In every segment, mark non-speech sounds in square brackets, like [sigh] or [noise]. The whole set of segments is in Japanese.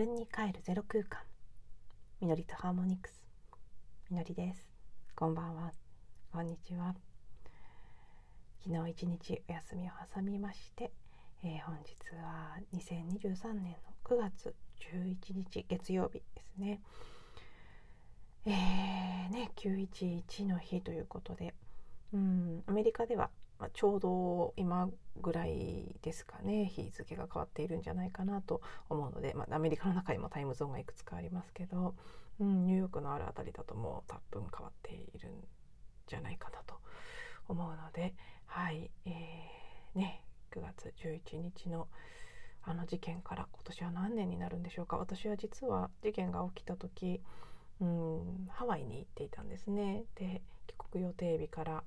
自分に帰るゼロ空間。みのりとハーモニクス。みのりです。こんばんは。こんにちは。昨日一日お休みを挟みまして、えー、本日は2023年の9月11日月曜日ですね。えーね911の日ということでうんアメリカではまあ、ちょうど今ぐらいですかね日付が変わっているんじゃないかなと思うので、まあ、アメリカの中にもタイムゾーンがいくつかありますけど、うん、ニューヨークのある辺りだともう多分変わっているんじゃないかなと思うのではい、えー、ね9月11日のあの事件から今年は何年になるんでしょうか。私は実は事件が起きた時うんハワイに行っていたんですね。で帰国予定日から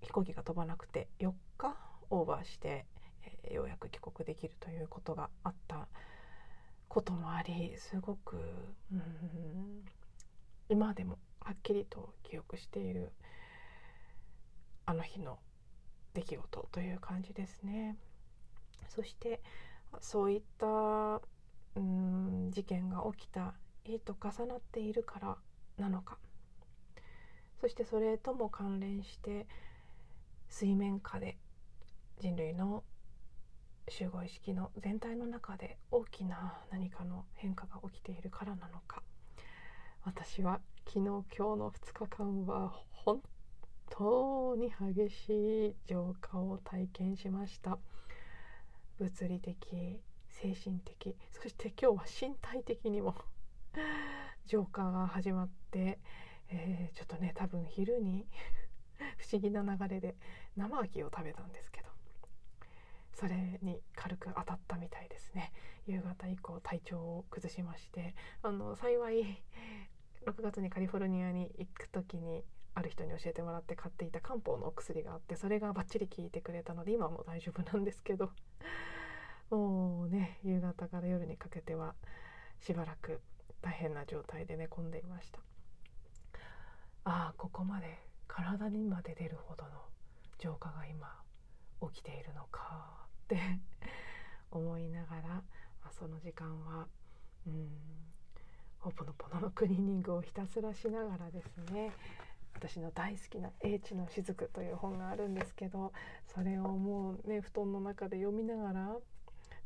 飛行機が飛ばなくて4日オーバーして、えー、ようやく帰国できるということがあったこともありすごくうん今でもはっきりと記憶しているあの日の出来事という感じですね。そしてそういったうん事件が起きた日と重なっているからなのかそしてそれとも関連して水面下で人類の集合意識の全体の中で大きな何かの変化が起きているからなのか。私は昨日今日の2日間は本当に激しい浄化を体験しました。物理的精神的そして今日は身体的にも。[laughs] 浄化が始まって、えー、ちょっとね多分昼に [laughs] 不思議な流れで生牡蠣を食べたんですけどそれに軽く当たったみたいですね。夕方以降体調を崩しましてあの幸い6月にカリフォルニアに行く時にある人に教えてもらって買っていた漢方のお薬があってそれがバッチリ効いてくれたので今はもう大丈夫なんですけど [laughs] もうね夕方から夜にかけてはしばらく大変な状態で寝込んでいました。ああここまで体にまで出るほどの浄化が今起きているのかって [laughs] 思いながら、まあ、その時間はうんほぽのぽののクリーニングをひたすらしながらですね私の大好きな「英知の雫」という本があるんですけどそれをもうね布団の中で読みながら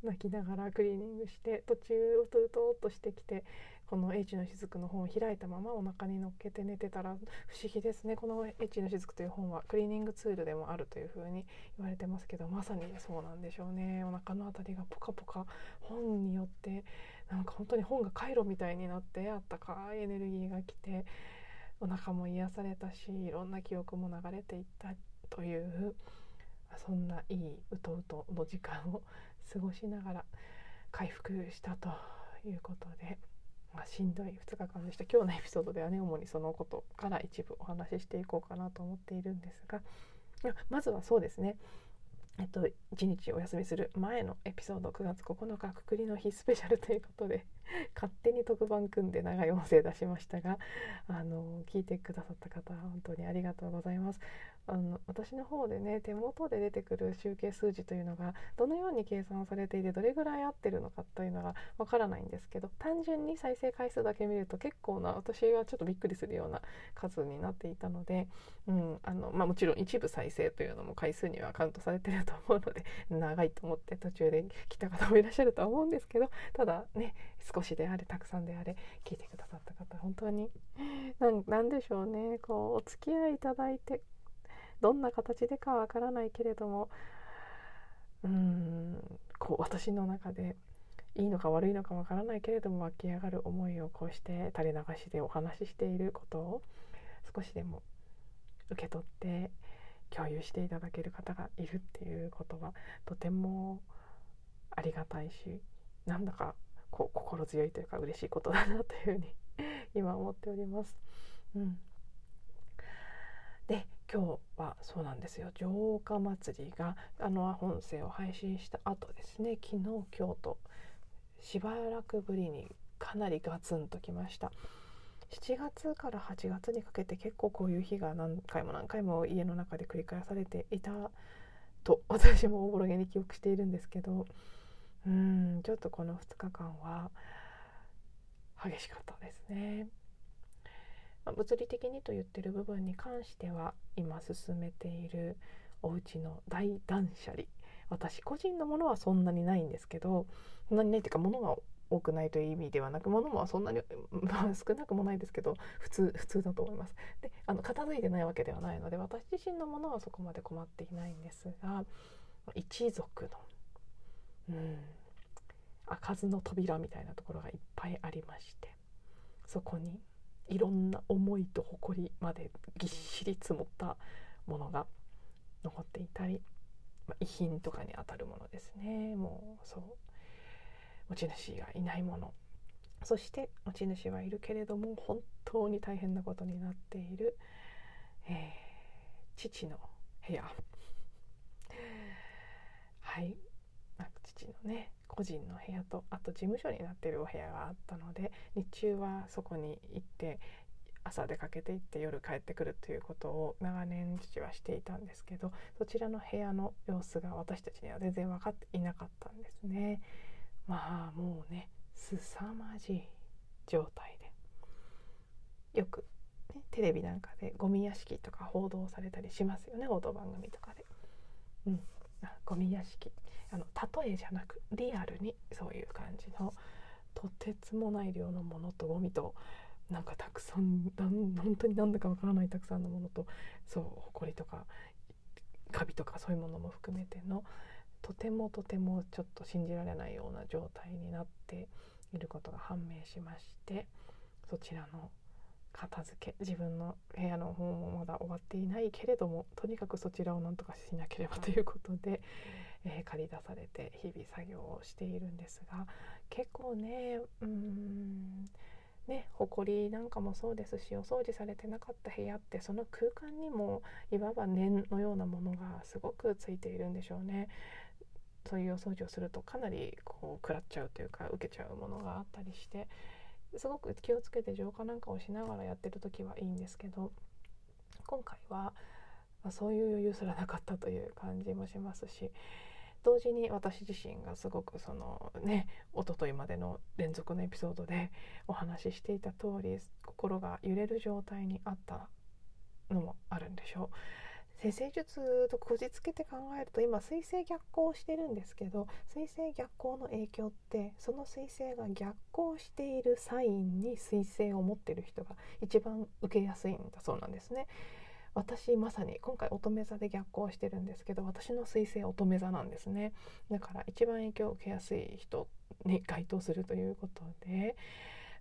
泣きながらクリーニングして途中うとうとっとしてきてこの「英知の雫」の本を開いたままお腹に乗っけて寝てたら不思議ですね。この「英知の雫」という本はクリーニングツールでもあるというふうに言われてますけどまさにそうなんでしょうね。お腹の辺りがポカポカ本によってなんか本当に本が回路みたいになってあったかいエネルギーが来てお腹も癒されたしいろんな記憶も流れていったというそんないいうとうとの時間を過ごしながら回復したということで、まあ、しんどい2日間でした今日のエピソードではね主にそのことから一部お話ししていこうかなと思っているんですがまずはそうですね。えっと、1日お休みする前のエピソード9月9日くくりの日スペシャルということで [laughs] 勝手に特番組んで長い音声出しましたがあの聞いてくださった方本当にありがとうございます。あの私の方でね手元で出てくる集計数字というのがどのように計算されていてどれぐらい合ってるのかというのがわからないんですけど単純に再生回数だけ見ると結構な私はちょっとびっくりするような数になっていたので、うんあのまあ、もちろん一部再生というのも回数にはカウントされてると思うので長いと思って途中で来た方もいらっしゃるとは思うんですけどただね少しであれたくさんであれ聞いてくださった方本当に何でしょうね。こうお付き合いいただいてどんな形でかわからないけれどもうんこう私の中でいいのか悪いのかわからないけれども湧き上がる思いをこうして垂れ流しでお話ししていることを少しでも受け取って共有していただける方がいるっていうことはとてもありがたいしなんだかこう心強いというか嬉しいことだなというふうに [laughs] 今思っております。うん、で今日はそうなんですよ。浄化祭りがあの本声を配信した後ですね。昨日今日としばらくぶりにかなりガツンときました。7月から8月にかけて結構こういう日が何回も何回も家の中で繰り返されていたと私もおぼろげに記憶しているんですけどうんちょっとこの2日間は激しかったですね。まあ、物理的にと言ってる部分に関しては今進めているお家の大断捨離私個人のものはそんなにないんですけどそんなにないっていうか物が多くないという意味ではなく物もそんなに、まあ、少なくもないですけど普通普通だと思いますであの片付いてないわけではないので私自身のものはそこまで困っていないんですが一族のうん。開かずの扉みたいなところがいっぱいありまして。そこにいろんな思いと誇りまでぎっしり積もったものが残っていたり、まあ、遺品とかにあたるものですね。もうそう。持ち主がいないもの。そして持ち主はいるけれども本当に大変なことになっている、えー、父の部屋。はい。父のね個人の部屋とあと事務所になってるお部屋があったので日中はそこに行って朝出かけて行って夜帰ってくるということを長年父はしていたんですけどそちらの部屋の様子が私たちには全然分かっていなかったんですね。まあもうね凄まじい状態でよく、ね、テレビなんかでゴミ屋敷とか報道されたりしますよね報道番組とかで。うん、あゴミ屋敷あの例えじゃなくリアルにそういう感じのとてつもない量のものとゴミとなんかたくさん本当に何だかわからないたくさんのものとそう埃とかカビとかそういうものも含めてのとてもとてもちょっと信じられないような状態になっていることが判明しましてそちらの片付け自分の部屋の方もまだ終わっていないけれどもとにかくそちらをなんとかしなければということで、えー、借り出されて日々作業をしているんですが結構ねうんね埃なんかもそうですしお掃除されてなかった部屋ってその空間にもいわば念のようなものがすごくついているんでしょうね。そういうお掃除をするとかなりこう食らっちゃうというか受けちゃうものがあったりしてすごく気をつけて浄化なんかをしながらやってる時はいいんですけど今回は、まあ、そういう余裕すらなかったという感じもしますし同時に私自身がすごくそのね一昨日までの連続のエピソードでお話ししていた通り心が揺れる状態にあったのもあるんでしょう。先生術とこじつけて考えると今水星逆行してるんですけど水星逆行の影響ってその水星が逆行しているサインに水星を持ってる人が一番受けやすいんだそうなんですね。私まさに今回乙女座で逆行してるんですけど私の水星乙女座なんですね。だから一番影響を受けやすい人に該当するということで。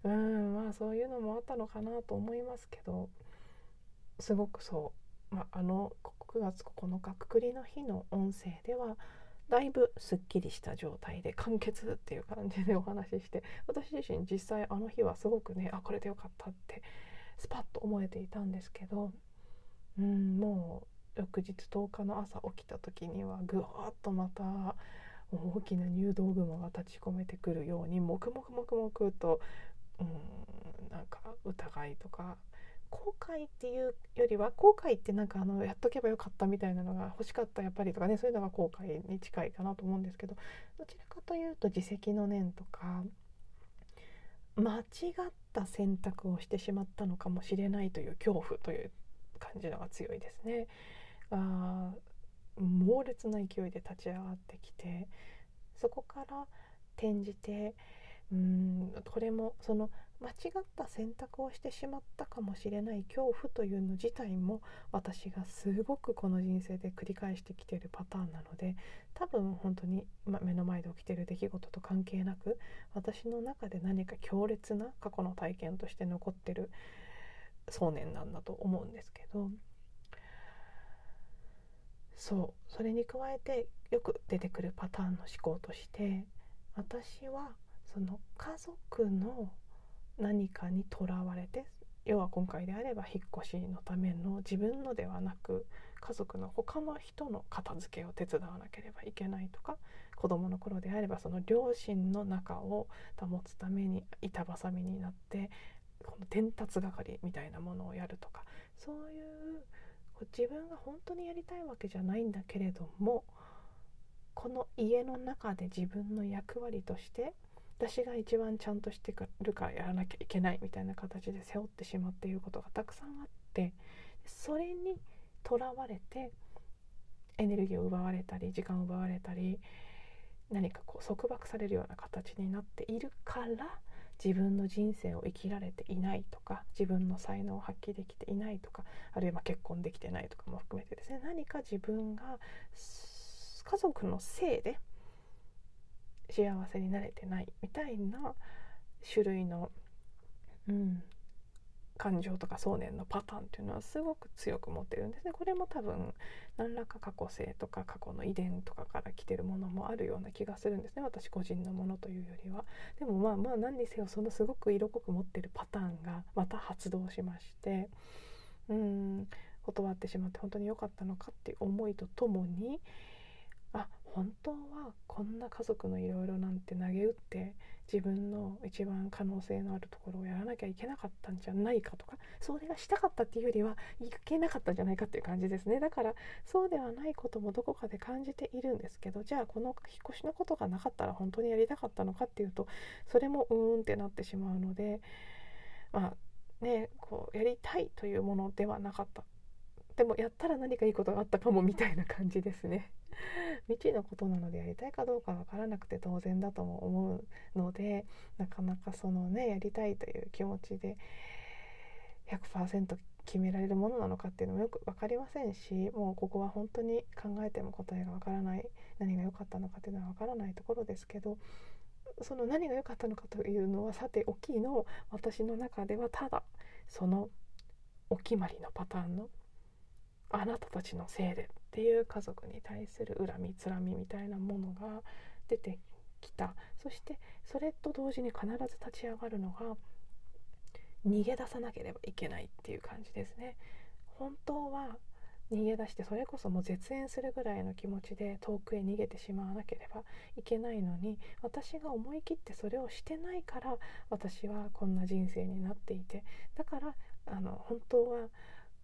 うんまあそういうのもあったのかなと思いますけどすごくそう。まあ、あの9月9日くくりの日の音声ではだいぶすっきりした状態で完結っていう感じでお話しして私自身実際あの日はすごくねあこれでよかったってスパッと思えていたんですけどうんもう翌日10日の朝起きた時にはぐわっとまた大きな入道雲が立ち込めてくるようにもくもくもくもくとうんなんか疑いとか後悔っていうよりは後悔ってなんかあのやっとけばよかったみたいなのが欲しかったやっぱりとかねそういうのが後悔に近いかなと思うんですけどどちらかというと自責の念とか間違った選択をしてしまったのかもしれないという恐怖という感じのが強いですね。あ猛烈な勢いで立ち上がってきてそこから転じてうんこれもその間違った選択をしてしまったかもしれない恐怖というの自体も私がすごくこの人生で繰り返してきているパターンなので多分本当に目の前で起きている出来事と関係なく私の中で何か強烈な過去の体験として残ってる想念なんだと思うんですけどそうそれに加えてよく出てくるパターンの思考として私はその家族の何かにとらわれて要は今回であれば引っ越しのための自分のではなく家族の他の人の片付けを手伝わなければいけないとか子供の頃であればその両親の仲を保つために板挟みになってこの伝達係みたいなものをやるとかそういう自分が本当にやりたいわけじゃないんだけれどもこの家の中で自分の役割として私が一番ちゃんとしてくるからやらなきゃいけないみたいな形で背負ってしまっていることがたくさんあってそれにとらわれてエネルギーを奪われたり時間を奪われたり何かこう束縛されるような形になっているから自分の人生を生きられていないとか自分の才能を発揮できていないとかあるいは結婚できてないとかも含めてですね。何か自分が家族のせいで幸せになれてないみたいな種類の、うん、感情とか想念のパターンっていうのはすごく強く持ってるんですね。これも多分何らか過去性とか過去の遺伝とかから来てるものもあるような気がするんですね。私個人のものというよりは。でもまあまあ何にせよそのすごく色濃く持ってるパターンがまた発動しましてうん断ってしまって本当に良かったのかっていう思いとともにあ本当はこんな家族のいろいろなんて投げ打って自分の一番可能性のあるところをやらなきゃいけなかったんじゃないかとかそれがしたかったっていうよりはいけなかったんじゃないかっていう感じですね。だからそうではないこともどこかで感じているんですけどじゃあこの引っ越しのことがなかったら本当にやりたかったのかっていうとそれもうーんってなってしまうのでまあねこうやりたいというものではなかった。でもやったら何かいいことがあったかもみたいな感じですね。[laughs] 未知のことなのでやりたいかどうかわからなくて当然だとも思うのでなかなかそのねやりたいという気持ちで100%決められるものなのかっていうのもよく分かりませんしもうここは本当に考えても答えがわからない何が良かったのかっていうのはわからないところですけどその何が良かったのかというのはさておきの私の中ではただそのお決まりのパターンのあなたたちのせいでっていう家族に対する恨みつらみみたいなものが出てきた。そしてそれと同時に必ず立ち上がるのが逃げ出さなければいけないっていう感じですね。本当は逃げ出してそれこそもう絶縁するぐらいの気持ちで遠くへ逃げてしまわなければいけないのに私が思い切ってそれをしてないから私はこんな人生になっていて。だからあの本当は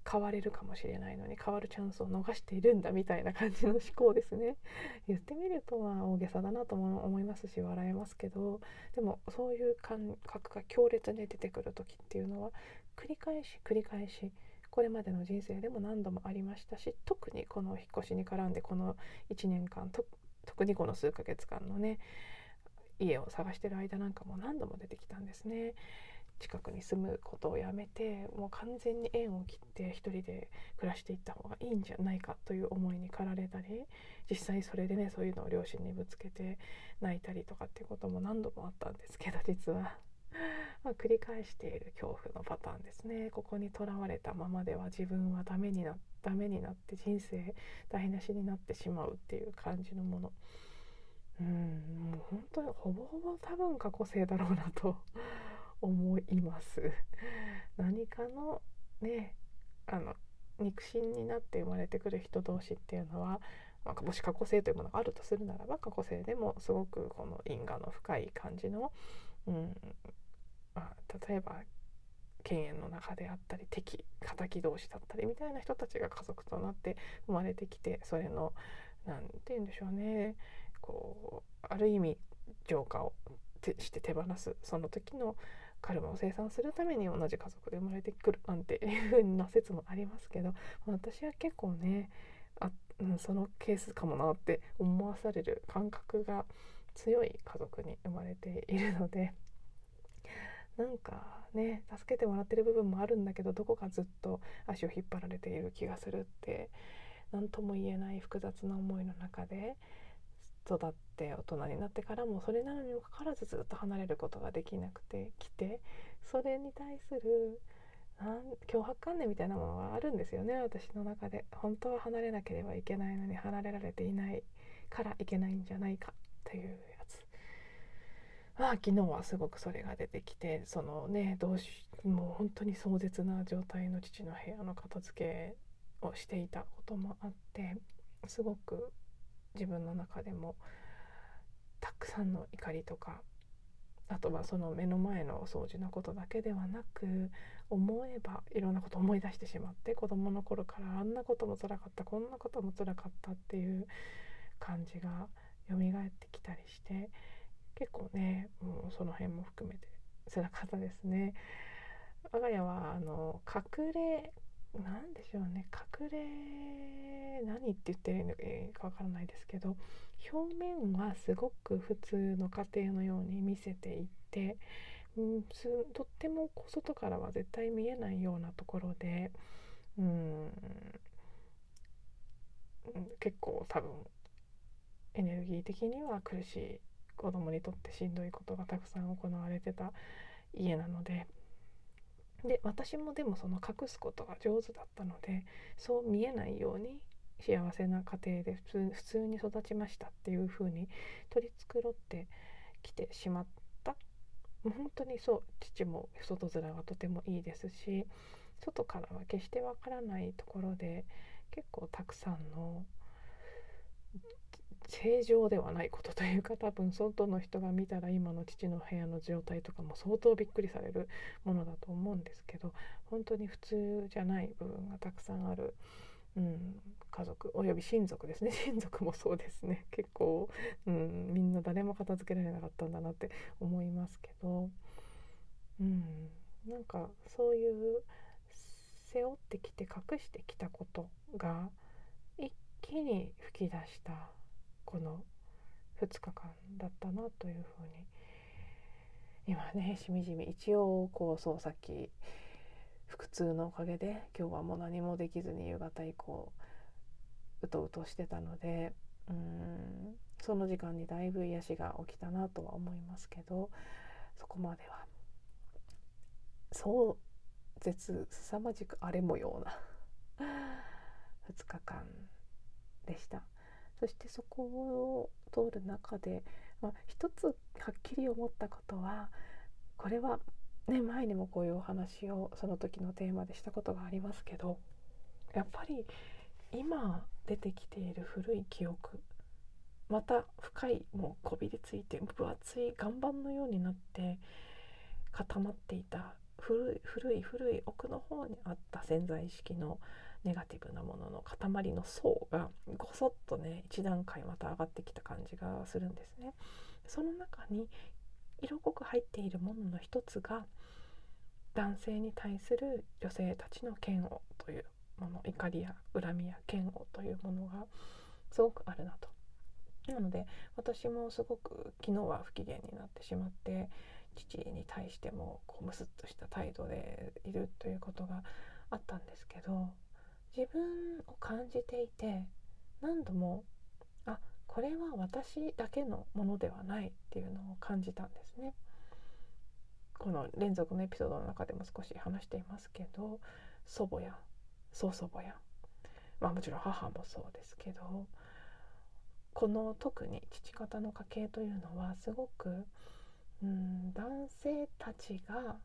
変われるかもしれないのに変わるチャンスを逃しているんだみたいな感じの思考ですね [laughs] 言ってみるとまあ大げさだなとも思いますし笑えますけどでもそういう感覚が強烈に出てくる時っていうのは繰り返し繰り返しこれまでの人生でも何度もありましたし特にこの引っ越しに絡んでこの1年間特にこの数ヶ月間のね家を探してる間なんかも何度も出てきたんですね。近くに住むことをやめてもう完全に縁を切って一人で暮らしていった方がいいんじゃないかという思いに駆られたり実際それでねそういうのを両親にぶつけて泣いたりとかっていうことも何度もあったんですけど実は。[laughs] まあ、繰り返している恐怖のパターンですねここにとらわれたままでは自分はダメになダメになって人生台無しになってしまうっていう感じのものうんもう本当にほぼほぼ多分過去性だろうなと思います。[laughs] 何かのねあの肉親になって生まれてくる人同士っていうのは、まあ、もし過去性というものがあるとするならば過去性でもすごくこの因果の深い感じの、うんまあ、例えば犬猿の中であったり敵敵同士だったりみたいな人たちが家族となって生まれてきてそれの何て言うんでしょうねこうある意味浄化をして手放すその時のカルマを生産するために同じ家族で生まれてくるなんていう風な説もありますけど私は結構ねあ、うん、そのケースかもなって思わされる感覚が強い家族に生まれているのでなんかね助けてもらってる部分もあるんだけどどこかずっと足を引っ張られている気がするって何とも言えない複雑な思いの中で育って大人になってからもそれなのにもかかわらずずっと離れることができなくてきてそれに対するなん脅迫観念みたいなものがあるんですよね私の中で。本当は離れなければいけないのに離れられていないからいけないんじゃないかというやつ。まあ昨日はすごくそれが出てきてそのねどうしもう本当に壮絶な状態の父の部屋の片付けをしていたこともあってすごく自分の中でもたくさんの怒りとかあとはその目の前の掃除のことだけではなく思えばいろんなことを思い出してしまって子どもの頃からあんなこともつらかったこんなこともつらかったっていう感じが蘇ってきたりして結構ねもうその辺も含めて辛かったですね。我が家はあの隠れなんでしょうね。隠れ何って言ってるのかわからないですけど表面はすごく普通の家庭のように見せていって、うん、とっても外からは絶対見えないようなところで、うん、結構多分エネルギー的には苦しい子供にとってしんどいことがたくさん行われてた家なのでで私もでもその隠すことが上手だったのでそう見えないように幸せな家庭で普通普通に育ちましたっていう風に取り繕ってきてしまった。本当にそう父も外面がとてもいいですし外からは決してわからないところで結構たくさんの正常ではないことというか多分外の人が見たら今の父の部屋の状態とかも相当びっくりされるものだと思うんですけど本当に普通じゃない部分がたくさんある、うん、家族および親族ですね。[laughs] 親族もそうですね。結構、うん、みんな誰も片付けられなかったんだなって思いますけど、うん、なんかそういう背負ってきて隠してきたことが一気に吹き出したこの2日間だったなというふうに今ねしみじみ一応こうそうさっき腹痛のおかげで今日はもう何もできずに夕方以降うとうとしてたのでうんその時間にだいぶ癒しが起きたなとは思いますけどそこまではそう絶凄まじく荒れ模様な [laughs] 2日間でした。そしてそこを通る中で、まあ、一つはっきり思ったことはこれは、ね、前にもこういうお話をその時のテーマでしたことがありますけどやっぱり今出てきている古い記憶また深いもうこびりついて分厚い岩盤のようになって固まっていた古い古い古い奥の方にあった潜在意識のネガティブなものの塊の層がごそっとね一段階また上がってきた感じがするんですね。その中に色濃く入っているものの一つが男性に対する女性たちの嫌悪というもの怒りや恨みや嫌悪というものがすごくあるなと。なので私もすごく昨日は不機嫌になってしまって父に対してもこうムスッとした態度でいるということがあったんですけど自分を感じていて何度もあこれは私だけのものではないっていうのを感じたんですね。この連続のエピソードの中でも少し話していますけど祖母や曽祖母や、まあ、もちろん母もそうですけどこの特に父方の家系というのはすごくうん男性たちが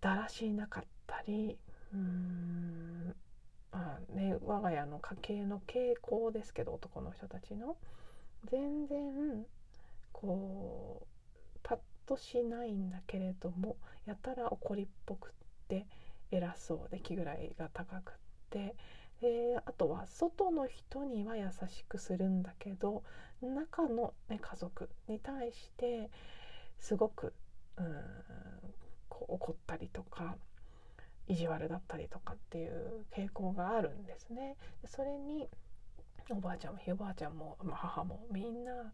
だらしなかったりうん。まあね我が家の家系の傾向ですけど男の人たちの。全然こうパッとしないんだけれどもやたら怒りっぽくって偉そうで気ぐらいが高くって。であとは外の人には優しくするんだけど中の、ね、家族に対してすごくうんこう怒ったりとか意地悪だったりとかっていう傾向があるんですね。それにおばあちゃんもひいおばあちゃんも、まあ、母もみんな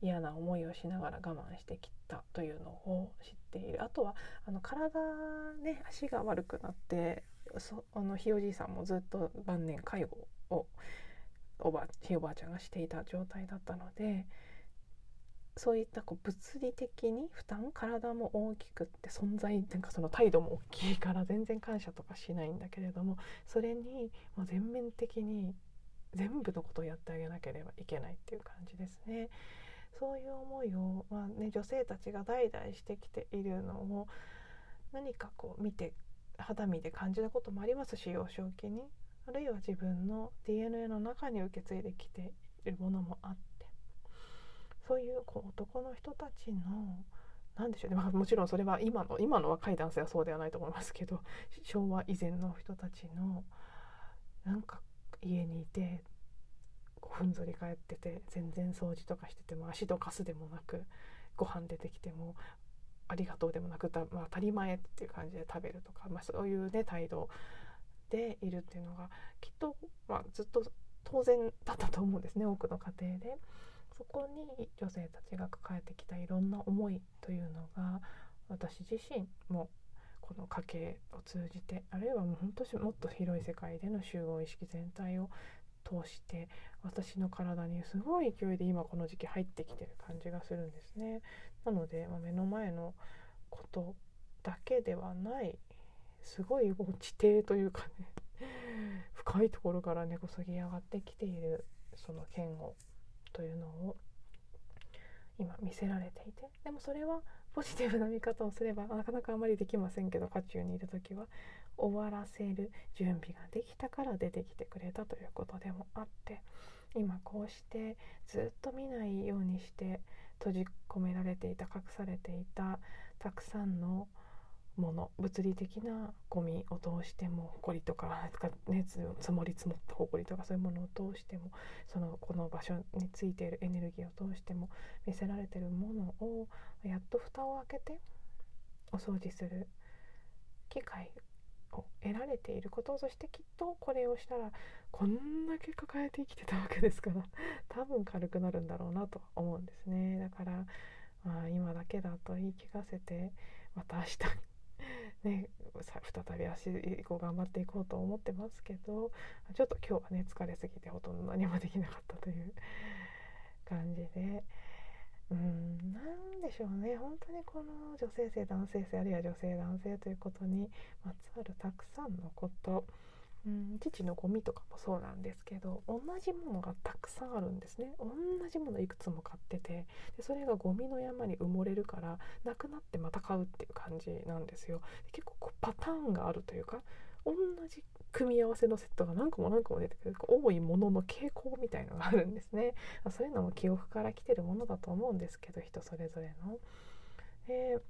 嫌な思いをしながら我慢してきたというのを知っているあとはあの体ね足が悪くなってそあのひいおじいさんもずっと晩年介護をおばひいおばあちゃんがしていた状態だったのでそういったこう物理的に負担体も大きくって存在なんかその態度も大きいから全然感謝とかしないんだけれどもそれにもう全面的に全部のことをやってあげなければいけないっていう感じですね。そういう思いを、まあね、女性たちが代々してきているのを何かこう見て肌身で感じたこともありますし幼少期にあるいは自分の DNA の中に受け継いできているものもあってそういうこう男の人たちの何でしょうね、まあ、もちろんそれは今の今の若い男性はそうではないと思いますけど昭和以前の人たちのなんか家にいてふんぞり返ってて全然掃除とかしてても足どかすでもなくご飯出てきてもありがとうでもなくた、まあ、当たり前っていう感じで食べるとか、まあ、そういうね態度でいるっていうのがきっと、まあ、ずっと当然だったと思うんですね多くの家庭で。そこに女性たちが抱えてきたいろんな思いというのが私自身もこの家計を通じてあるいはもう本当もっと広い世界での集合意識全体を通して私の体にすごい勢いで今この時期入ってきてる感じがするんですね。なので、まあ、目の前のことだけではないすごい地底というかね深いところから根こそぎ上がってきているその嫌悪というのを今見せられていてでもそれはポジティブな見方をすればなかなかあまりできませんけど渦中にいる時は終わらせる準備ができたから出てきてくれたということでもあって今こうしてずっと見ないようにして閉じ込められていた隠されていたたくさんのもの物理的なゴミを通しても埃とか、ね、積もり積もった埃とかそういうものを通してもそのこの場所についているエネルギーを通しても見せられてるものをやっと蓋を開けてお掃除する機会を得られていることそしてきっとこれをしたらこんだけ抱えて生きてたわけですから多分軽くなるんだろうなと思うんですね。だから、まあ、今だけだと言い聞かせてまた明日ね、再び足以降頑張っていこうと思ってますけどちょっと今日はね疲れすぎてほとんど何もできなかったという感じで。うん何でしょうね。本当にこの女性性男性性あるいは女性男性ということにまつわるたくさんのこと。うん父のゴミとかもそうなんですけど同じものがたくさんあるんですね。同じものいくつも買っててでそれがゴミの山に埋もれるからなくなってまた買うっていう感じなんですよ。結構こうパターンがあるというか同じ組み合わせのセットが何個も何個も出てくる多いものの傾向みたいのがあるんですね。そういうのも記憶から来てるものだと思うんですけど人それぞれの。えー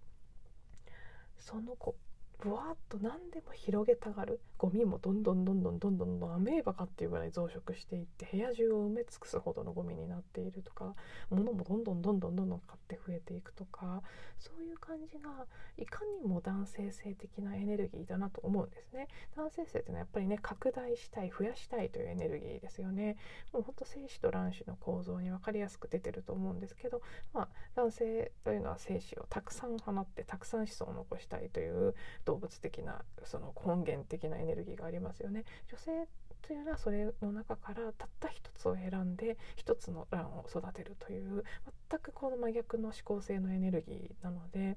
その子ぶわっと何でも広げたがる。ゴミもどんどんどんどんどんどんどんアメーバかっていうぐらい増殖していって部屋中を埋め尽くすほどのゴミになっているとか物もどんどんどんどんどんどん買って増えていくとかそういう感じがいかにも男性性的なエネルギーだなと思うんですね。男性性っていうのはやっぱりね拡大したい増やしたいというエネルギーですよね。もうほんと精子と卵子の構造に分かりやすく出てると思うんですけどまあ男性というのは精子をたくさん放ってたくさん子孫を残したいという動物的なその根源的なエネルギーがありますよね。女性というのはそれの中からたった一つを選んで一つの卵を育てるという全くこの真逆の思考性のエネルギーなのでやっ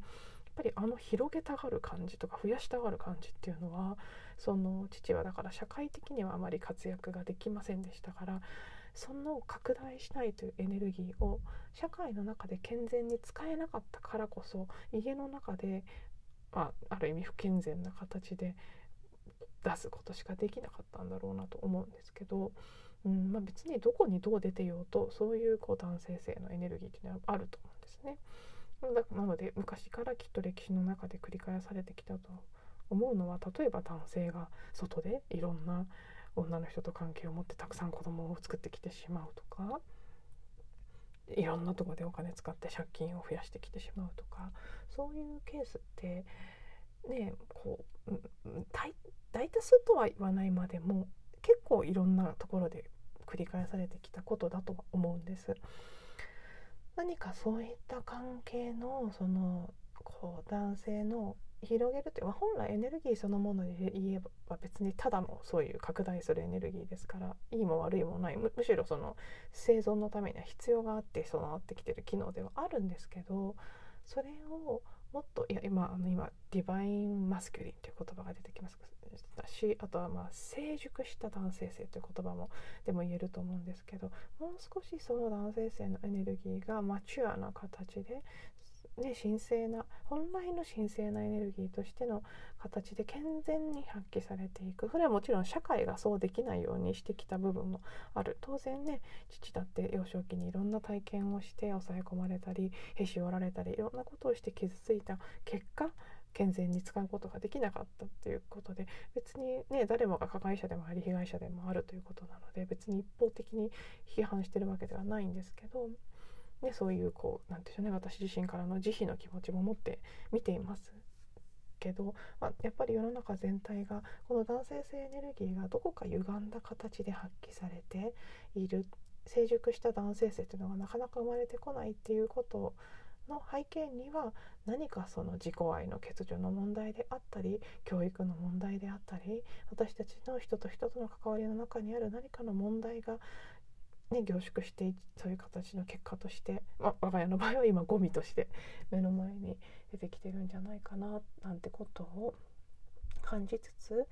ぱりあの広げたがる感じとか増やしたがる感じっていうのはその父はだから社会的にはあまり活躍ができませんでしたからその拡大したいというエネルギーを社会の中で健全に使えなかったからこそ家の中でまあ、ある意味不健全な形で出すことしかできなかったんだろうなと思うんですけど、うんまあ、別にどこにどう出てようとそういうこう男性性のエネルギーっていうのはあると思うんですね。なので昔からきっと歴史の中で繰り返されてきたと思うのは例えば男性が外でいろんな女の人と関係を持ってたくさん子供を作ってきてしまうとかいろんなとこでお金使って借金を増やしてきてしまうとかそういうケースってねこう大大多数とは言わないまでも結構いろんなところで繰り返されてきたことだとは思うんです。何かそういった関係のそのこう男性の広げるという、まあ、本来エネルギーそのもので言えば別にただのそういう拡大するエネルギーですからいいも悪いもないむしろその生存のためには必要があって備わってきてる機能ではあるんですけどそれをもっといや今あの今ディバインマスキュリンという言葉が出てきます。しあとはまあ成熟した男性性という言葉もでも言えると思うんですけどもう少しその男性性のエネルギーがマチュアな形でね、神聖な本来の神聖なエネルギーとしての形で健全に発揮されていく。それはもちろん社会がそうできないようにしてきた部分もある。当然ね父だって幼少期にいろんな体験をして抑え込まれたりへし折られたりいろんなことをして傷ついた。結果健全に使うことができなかったっていうことで別にね誰もが加害者でもあり被害者でもあるということなので別に一方的に批判してるわけではないんですけど、ね、そういうこうなんでしょうね私自身からの慈悲の気持ちも持って見ていますけど、まあ、やっぱり世の中全体がこの男性性エネルギーがどこか歪んだ形で発揮されている成熟した男性性というのがなかなか生まれてこないっていうことの背景には何かその自己愛の欠如の問題であったり教育の問題であったり私たちの人と人との関わりの中にある何かの問題が、ね、凝縮してそういう形の結果として、ま我が家の場合は今ゴミとして目の前に出てきてるんじゃないかななんてことを感じつつ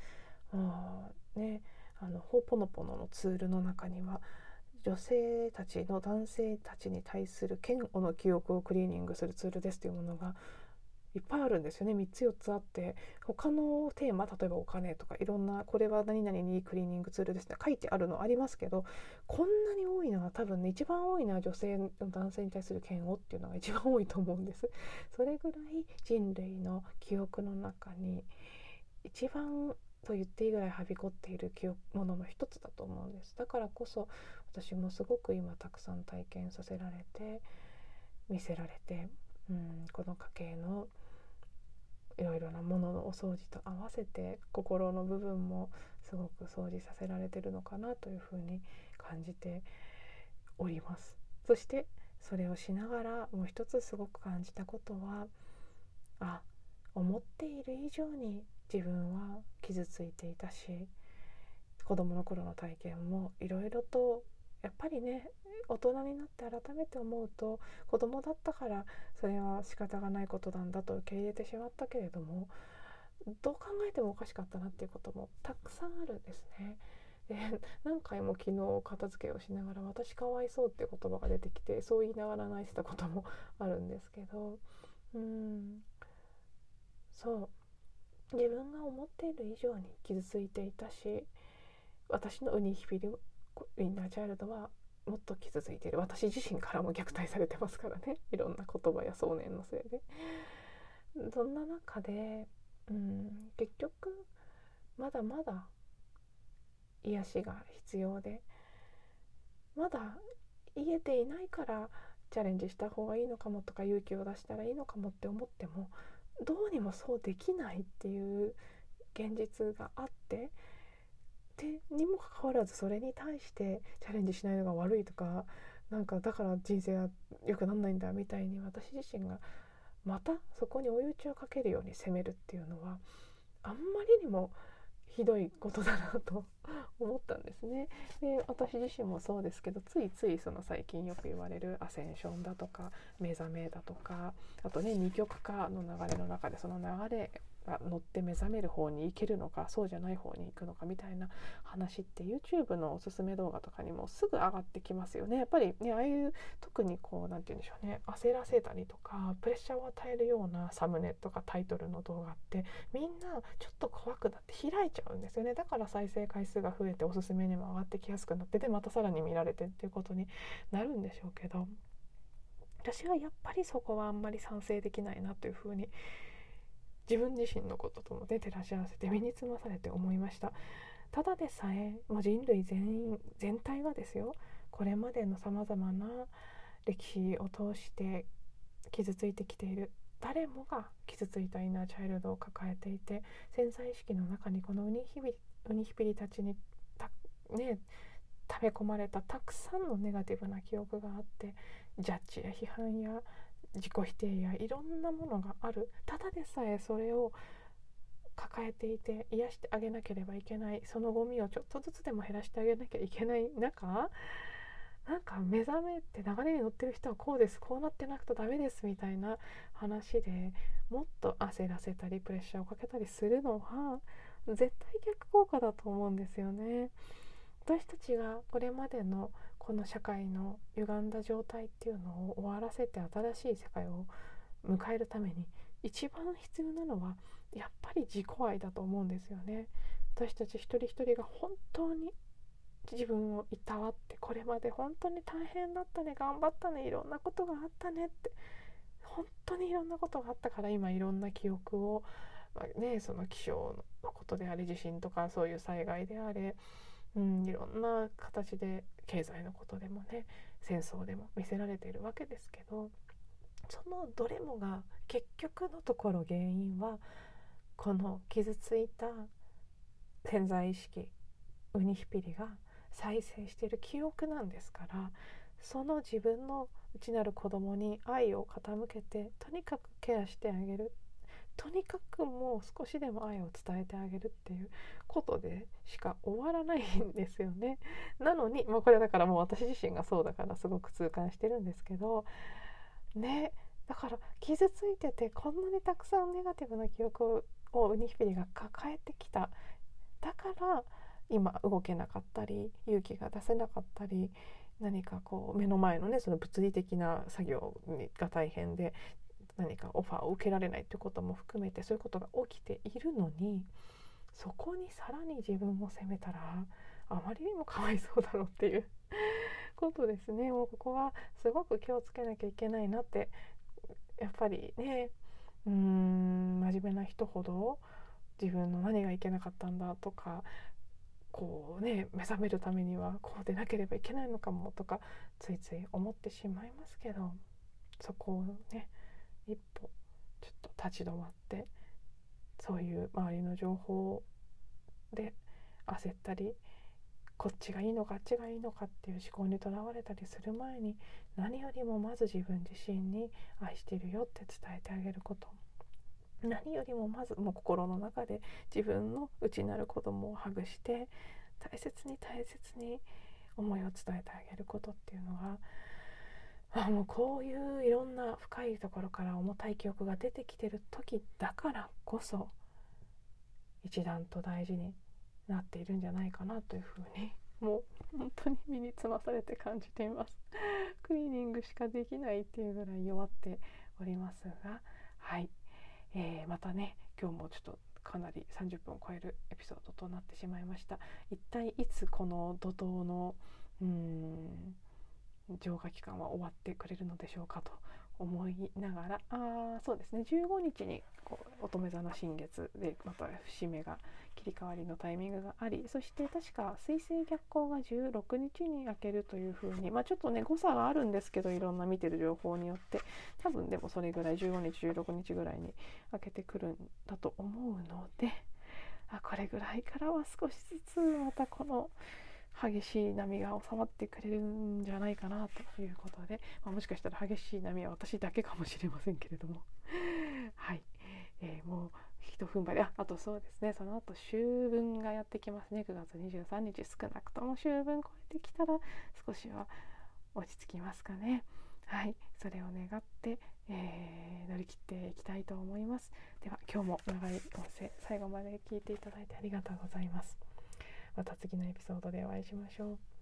あねあのホーポノポノのツールの中には女性たちの男性たちに対する嫌悪の記憶をクリーニングするツールですというものがいっぱいあるんですよね。3つ4つあって。他のテーマ例えばお金とかいろんなこれは何々にいいクリーニングツールですね書いてあるのありますけどこんなに多いのは多分ね一番多いのは女性の男性に対する嫌悪っていうのが一番多いと思うんです。それぐらい人類の記憶の中に一番と言っていいぐらいはびこっているものの一つだと思うんです。だからこそ私もすごく今たくさん体験させられて見せられて、うん、この家計のいろいろなもののお掃除と合わせて心の部分もすごく掃除させられてるのかなというふうに感じております。そしてそれをしながらもう一つすごく感じたことはあ思っている以上に自分は傷ついていたし子供の頃の体験もいろいろとやっぱりね大人になって改めて思うと子供だったからそれは仕方がないことなんだと受け入れてしまったけれどもどう考えてもおかしかったなっていうこともたくさんあるんですね。で何回も昨日片付けをしながら「私かわいそう」っていう言葉が出てきてそう言いながら泣いてたことも [laughs] あるんですけどうんそう自分が思っている以上に傷ついていたし私のウニヒピリインナーチャイルドはもっと傷ついてる私自身からも虐待されてますからね [laughs] いろんな言葉や想念のせいで。そんな中で、うん、結局まだまだ癒しが必要でまだ癒えていないからチャレンジした方がいいのかもとか勇気を出したらいいのかもって思ってもどうにもそうできないっていう現実があってでにもかかわらずそれに対してチャレンジしないのが悪いとかなんかだから人生は良くなんないんだみたいに私自身がまたそこに追い打ちをかけるように責めるっていうのはあんまりにもひどいことだなと思ったんですね。で私自身もそうですけどついついその最近よく言われるアセンションだとか目覚めだとかあとね二極化の流れの中でその流れが乗って目覚める方に行けるのかそうじゃない方に行くのかみたいな話って YouTube のおすすめ動画とかにもすぐ上がってきますよね。やっぱりねああいう特にこう何て言うんでしょうね焦らせたりとかプレッシャーを与えるようなサムネとかタイトルの動画ってみんなちょっと怖くなって開いちゃうんですよね。だから再生回数が増えておすすめにも上がってきやすくなってでまたさらに見られてっていうことになるんでしょうけど。私はやっぱりそこはあんまり賛成できないなというふうに自分自身のことともね照らし合わせて身につまされて思いました。ただでさえもう人類全員全体がですよ。これまでのさまざまな歴史を通して傷ついてきている。誰もが傷ついたイナーチャイルドを抱えていて潜在意識の中にこのウニヒビウニヒピリたちにたね溜め込まれたたくさんのネガティブな記憶があってジャッジや批判や自己否定やいろんなものがある。ただでさえそれを抱えていて癒してあげなければいけない。そのゴミをちょっとずつでも減らしてあげなきゃいけない。中？なんか目覚めって流れに乗ってる人はこうです。こうなってなくてダメです。みたいな話でもっと焦らせたりプレッシャーをかけたりするのは絶対逆効果だと思うんですよね。私たちがこれまでのこの社会の歪んだ状態っていうのを終わらせて新しい世界を迎えるために一番必要なのはやっぱり自己愛だと思うんですよね。私たち一人一人が本当に自分をいたわってこれまで本当に大変だったね頑張ったねいろんなことがあったねって本当にいろんなことがあったから今いろんな記憶を、まあ、ね、その気象のことであれ地震とかそういう災害であれ、うん、いろんな形で経済のことでもね戦争でも見せられているわけですけどそのどれもが結局のところ原因はこの傷ついた潜在意識ウニヒピリが再生している記憶なんですからその自分の内なる子供に愛を傾けてとにかくケアしてあげる。とにかくもう少しでも愛を伝えてあげるっていうことでしか終わらないんですよね。[laughs] なのに、まあ、これだからもう私自身がそうだからすごく痛感してるんですけどねだから傷ついててこんなにたくさんネガティブな記憶をウニヒピリが抱えてきただから今動けなかったり勇気が出せなかったり何かこう目の前のねその物理的な作業が大変で何かオファーを受けられないってことも含めてそういうことが起きているのにそこにさらに自分を責めたらあまりにもかわいそうだろうっていう [laughs] ことですね。もうここはすごく気をつけなきゃいけないなってやっぱりねうーん真面目な人ほど自分の何がいけなかったんだとかこうね目覚めるためにはこうでなければいけないのかもとかついつい思ってしまいますけどそこをね一歩ちょっと立ち止まってそういう周りの情報で焦ったりこっちがいいのかあっちがいいのかっていう思考にとらわれたりする前に何よりもまず自分自身に愛してるよって伝えてあげること。何よりもまずもう心の中で自分の内なる子供をハグして大切に大切に思いを伝えてあげることっていうのがあもうこういういろんな深いところから重たい記憶が出てきてる時だからこそ一段と大事になっているんじゃないかなというふうにもう本当に身につまされて感じています。[laughs] クリーニングしかできないっていうぐらい弱っておりますがはい。えー、またね今日もちょっとかなり30分を超えるエピソードとなってしまいました。一体いつこの怒涛のうん浄化期間は終わってくれるのでしょうかと思いながらあそうですね。15日にこう乙女座の新月でまた節目が切り替わりのタイミングがありそして確か水星逆行が16日に明けるというふうにまあちょっとね誤差があるんですけどいろんな見てる情報によって多分でもそれぐらい15日16日ぐらいに明けてくるんだと思うのであこれぐらいからは少しずつまたこの激しい波が収まってくれるんじゃないかなということで、まあ、もしかしたら激しい波は私だけかもしれませんけれども。[laughs] はい、えー、もう一踏ん張り。ああとそうですね。その後秋分がやってきますね。9月23日。少なくとも秋分超えてきたら少しは落ち着きますかね。はい。それを願って、えー、乗り切っていきたいと思います。では今日も長い音声最後まで聞いていただいてありがとうございます。また次のエピソードでお会いしましょう。